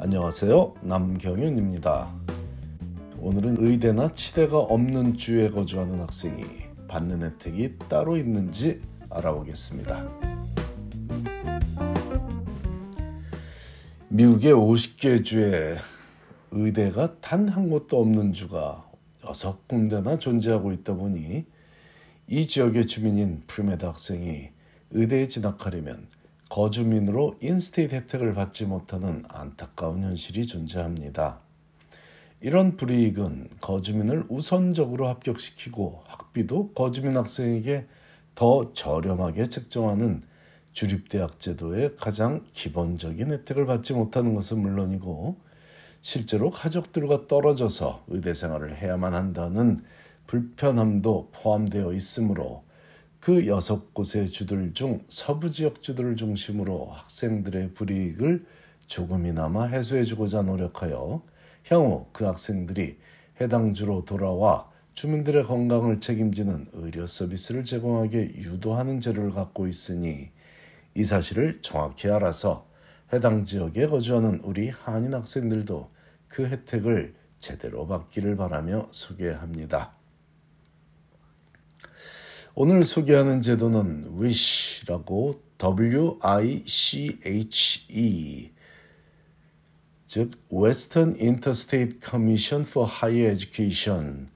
안녕하세요. 남경윤입니다. 오늘은 의대나 치대가 없는 주에 거주하는 학생이 받는 혜택이 따로 있는지 알아보겠습니다. 미국의 50개 주에 의대가 단 한 곳도 없는 주가 6군데나 존재하고 있다 보니 이 지역의 주민인 pre-med 학생이 의대에 진학하려면 거주민으로 인스테이트 혜택을 받지 못하는 안타까운 현실이 존재합니다. 이런 불이익은 거주민을 우선적으로 합격시키고 학비도 거주민 학생에게 더 저렴하게 책정하는 주립대학 제도의 가장 기본적인 혜택을 받지 못하는 것은 물론이고 실제로 가족들과 떨어져서 의대 생활을 해야만 한다는 불편함도 포함되어 있으므로 그 여섯 곳의 주들 중 서부 지역 주들을 중심으로 학생들의 불이익을 조금이나마 해소해 주고자 노력하여 향후 그 학생들이 해당 주로 돌아와 주민들의 건강을 책임지는 의료 서비스를 제공하게 유도하는 제도를 갖고 있으니 이 사실을 정확히 알아서 해당 지역에 거주하는 우리 한인 학생들도 그 혜택을 제대로 받기를 바라며 소개합니다. 오늘 소개하는 제도는 WISH라고 W-I-C-H-E 즉 Western Interstate Commission for Higher Education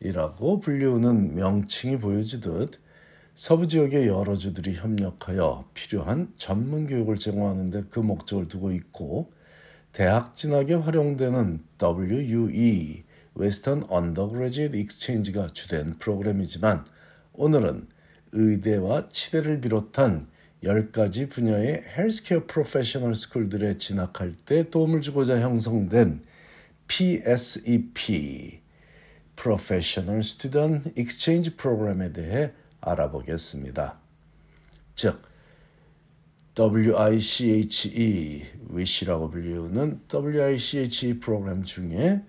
이라고 불리우는 명칭이 보여주듯 서부 지역의 여러 주들이 협력하여 필요한 전문 교육을 제공하는 데 그 목적을 두고 있고 대학 진학에 활용되는 WUE Western Undergraduate Exchange가 주된 프로그램이지만 오늘은 의대와 치대를 비롯한 10가지 분야의 헬스케어 프로페셔널 스쿨들에 진학할 때 도움을 주고자 형성된 PSEP Professional Student Exchange 프로그램에 대해 알아보겠습니다. 즉 WICHE, WISH라고 불리우는 WICHE 프로그램 중에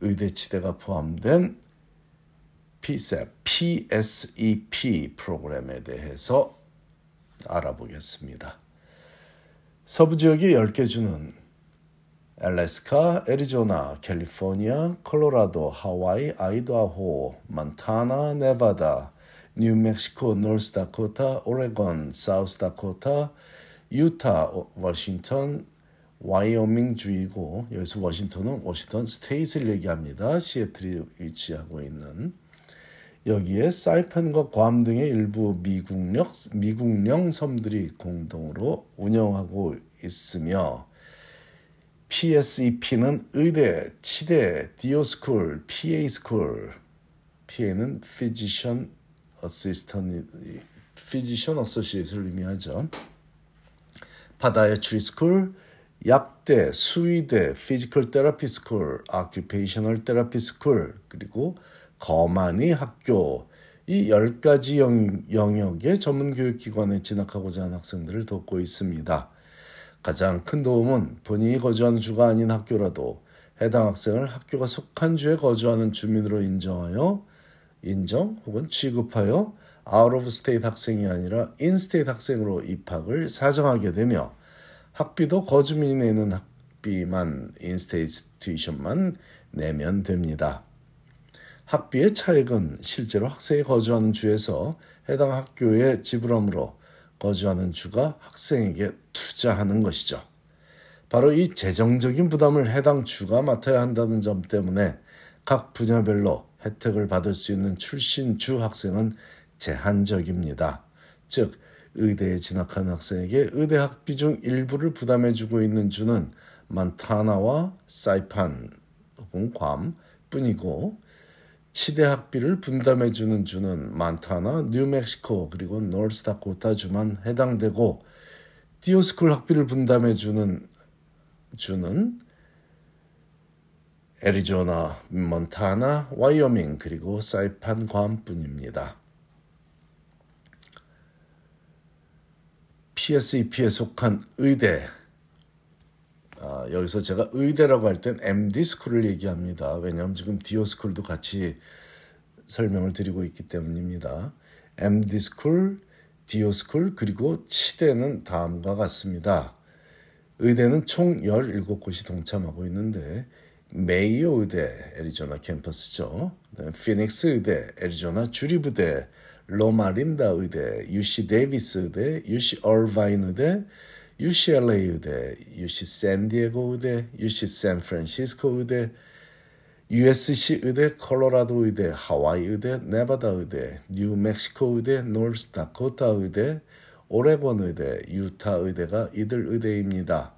의대 치대가 포함된 PSEP, PSEP 프로그램에 대해서 알아보겠습니다. 서부 지역의 10개 주는 알래스카, 애리조나, 캘리포니아, 콜로라도, 하와이, 아이다호, 몬타나, 네바다, 뉴멕시코, 노스다코타, 오레곤, 사우스다코타, 유타, 워싱턴, 와이오밍 주이고 여기서 워싱턴은 워싱턴 State를 얘기합니다. 시애틀이 위치하고 있는 여기에 사이판과 괌 등의 일부 미국령, 미국령 섬들이 공동으로 운영하고 있으며 PSEP는 의대, 치대, DO school, PA school, PA는 Physician Assistant, Physician Associate를 의미하죠. podiatry school, 약대, 수의대, physical therapy school, occupational therapy school, 그리고 검안의 학교 이 10가지 영역의 전문교육기관에 진학하고자 하는 학생들을 돕고 있습니다. 가장 큰 도움은 본인이 거주하는 주가 아닌 학교라도 해당 학생을 학교가 속한 주에 거주하는 주민으로 인정하여 인정 혹은 취급하여 out of state 학생이 아니라 in-state 학생으로 입학을 사정하게 되며 학비도 거주민이 내는 학비만 in-state tuition만 내면 됩니다. 학비의 차액은 실제로 학생이 거주하는 주에서 해당 학교에 지불하므로 거주하는 주가 학생에게 투자하는 것이죠. 바로 이 재정적인 부담을 해당 주가 맡아야 한다는 점 때문에 각 분야별로 혜택을 받을 수 있는 출신 주 학생은 제한적입니다. 즉, 의대에 진학하는 학생에게 의대 학비 중 일부를 부담해주고 있는 주는 만타나와 사이판 혹은 괌 뿐이고 치대 학비를 분담해 주는 주는 만타나, 뉴멕시코 그리고 노스다코타 주만 해당되고 DO school 학비를 분담해 주는 주는 애리조나, 몬타나, 와이어밍 그리고 사이판 괌뿐입니다. PSEP에 속한 의대 아, 여기서 제가 의대라고 할 땐 MD 스쿨을 얘기합니다. 왜냐하면 지금 DO school도 같이 설명을 드리고 있기 때문입니다. MD school, DO school 그리고 치대는 다음과 같습니다. 의대는 총 17곳이 동참하고 있는데 메이오 의대 애리조나 캠퍼스죠. 피닉스 의대 애리조나 주립의대 로마린다 의대 UC 데이비스 의대 UC 얼바인 의대 UCLA 의대 UC 샌디에고 의대 UC 샌프란시스코 의대 USC 의대, 콜로라도 의대, 하와이 의대, 네바다 의대, 뉴멕시코 의대, 노스다코타 의대, 오레곤 의대, 유타 의대가 이들 의대입니다.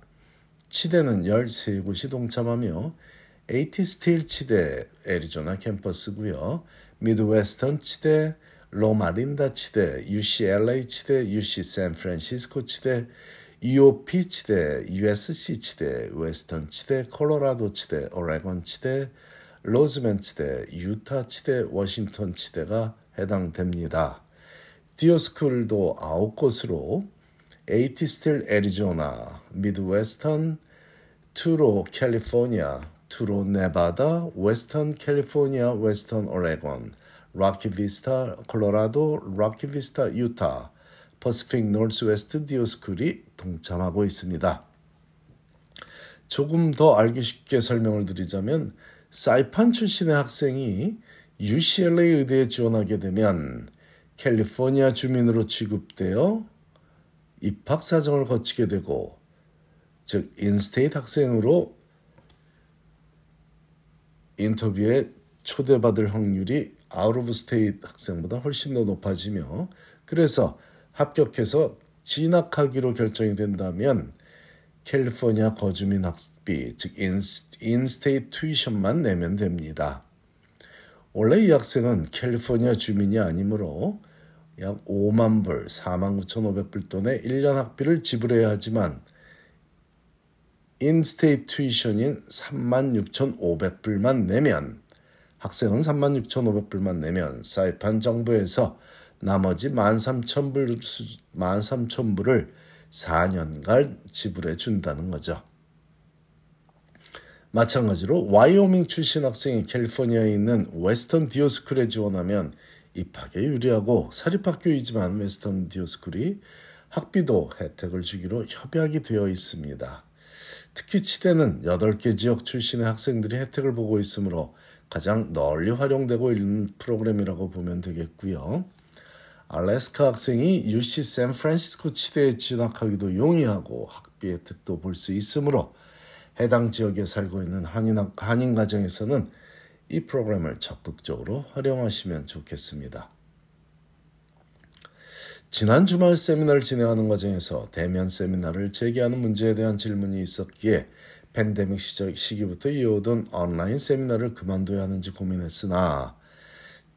치대는 13곳이 동참하며 AT 스틸 치대 애리조나 캠퍼스고요. 미드웨스턴 치대, 로마린다 치대, UCLA 치대, UC 샌프란시스코 치대, UOP 치대, USC 치대, 웨스턴 치대, 콜로라도 치대, 오레곤 치대, 로즈맨 치대, 유타 치대, 워싱턴 치대가 해당됩니다. DO school도 9곳으로 AT 스틸 애리조나, 미드웨스턴, 투로 캘리포니아, 투로 네바다, 웨스턴 캘리포니아, 웨스턴 오레곤, 로키 비스타 콜로라도, 로키 비스타 유타, 퍼시픽 노스웨스트 DO school이 동참하고 있습니다. 조금 더 알기 쉽게 설명을 드리자면 사이판 출신의 학생이 UCLA 의대에 지원하게 되면 캘리포니아 주민으로 취급되어 입학 사정을 거치게 되고 즉 in-state 학생으로 인터뷰에 초대받을 확률이 out of state 학생보다 훨씬 더 높아지며 그래서 합격해서 진학하기로 결정이 된다면 캘리포니아 거주민 학비 즉 in-state tuition만 내면 됩니다. 원래 이 학생은 캘리포니아 주민이 아니므로 약 5만 불, 4만 9,500불 돈의 1년 학비를 지불해야 하지만 in-state tuition인 3만 6,500불만 내면 학생은 3만 6,500불만 내면 사이판 정부에서 나머지 13,000불 13,000불을 4년간 지불해 준다는 거죠. 마찬가지로 와이오밍 출신 학생이 캘리포니아에 있는 웨스턴 DO school에 지원하면 입학에 유리하고 사립학교이지만 웨스턴 DO school이 학비도 혜택을 주기로 협약이 되어 있습니다. 특히 치대는 8개 지역 출신의 학생들이 혜택을 보고 있으므로 가장 널리 활용되고 있는 프로그램이라고 보면 되겠고요. 알래스카 학생이 UC 샌프란시스코 치대에 진학하기도 용이하고 학비 혜택도 볼 수 있으므로 해당 지역에 살고 있는 한인, 한인 가정에서는 이 프로그램을 적극적으로 활용하시면 좋겠습니다. 지난 주말 세미나를 진행하는 과정에서 대면 세미나를 재개하는 문제에 대한 질문이 있었기에 팬데믹 시기부터 이어오던 온라인 세미나를 그만둬야 하는지 고민했으나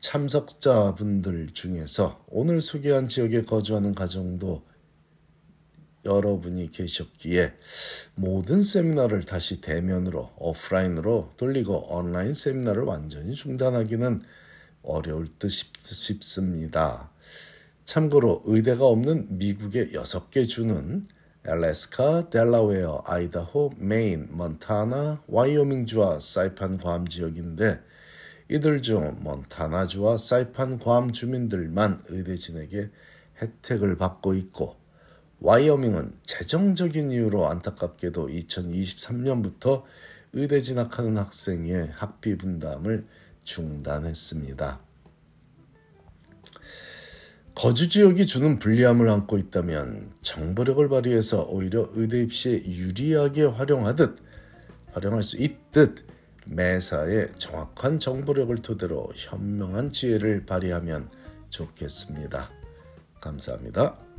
참석자분들 중에서 오늘 소개한 지역에 거주하는 가정도 여러분이 계셨기에 모든 세미나를 다시 대면으로 오프라인으로 돌리고 온라인 세미나를 완전히 중단하기는 어려울 듯 싶습니다. 참고로 의대가 없는 미국의 6개 주는 알래스카, 델라웨어, 아이다호, 메인, 몬타나, 와이오밍주와 사이판 괌 지역인데 이들 중 몬타나주와 사이판 괌 주민들만 의대진에게 혜택을 받고 있고 와이어밍은 재정적인 이유로 안타깝게도 2023년부터 의대 진학하는 학생의 학비 분담을 중단했습니다. 거주 지역이 주는 불리함을 안고 있다면 정보력을 발휘해서 오히려 의대 입시에 유리하게 활용하듯 활용할 수 있듯 매사에 정확한 정보력을 토대로 현명한 지혜를 발휘하면 좋겠습니다. 감사합니다.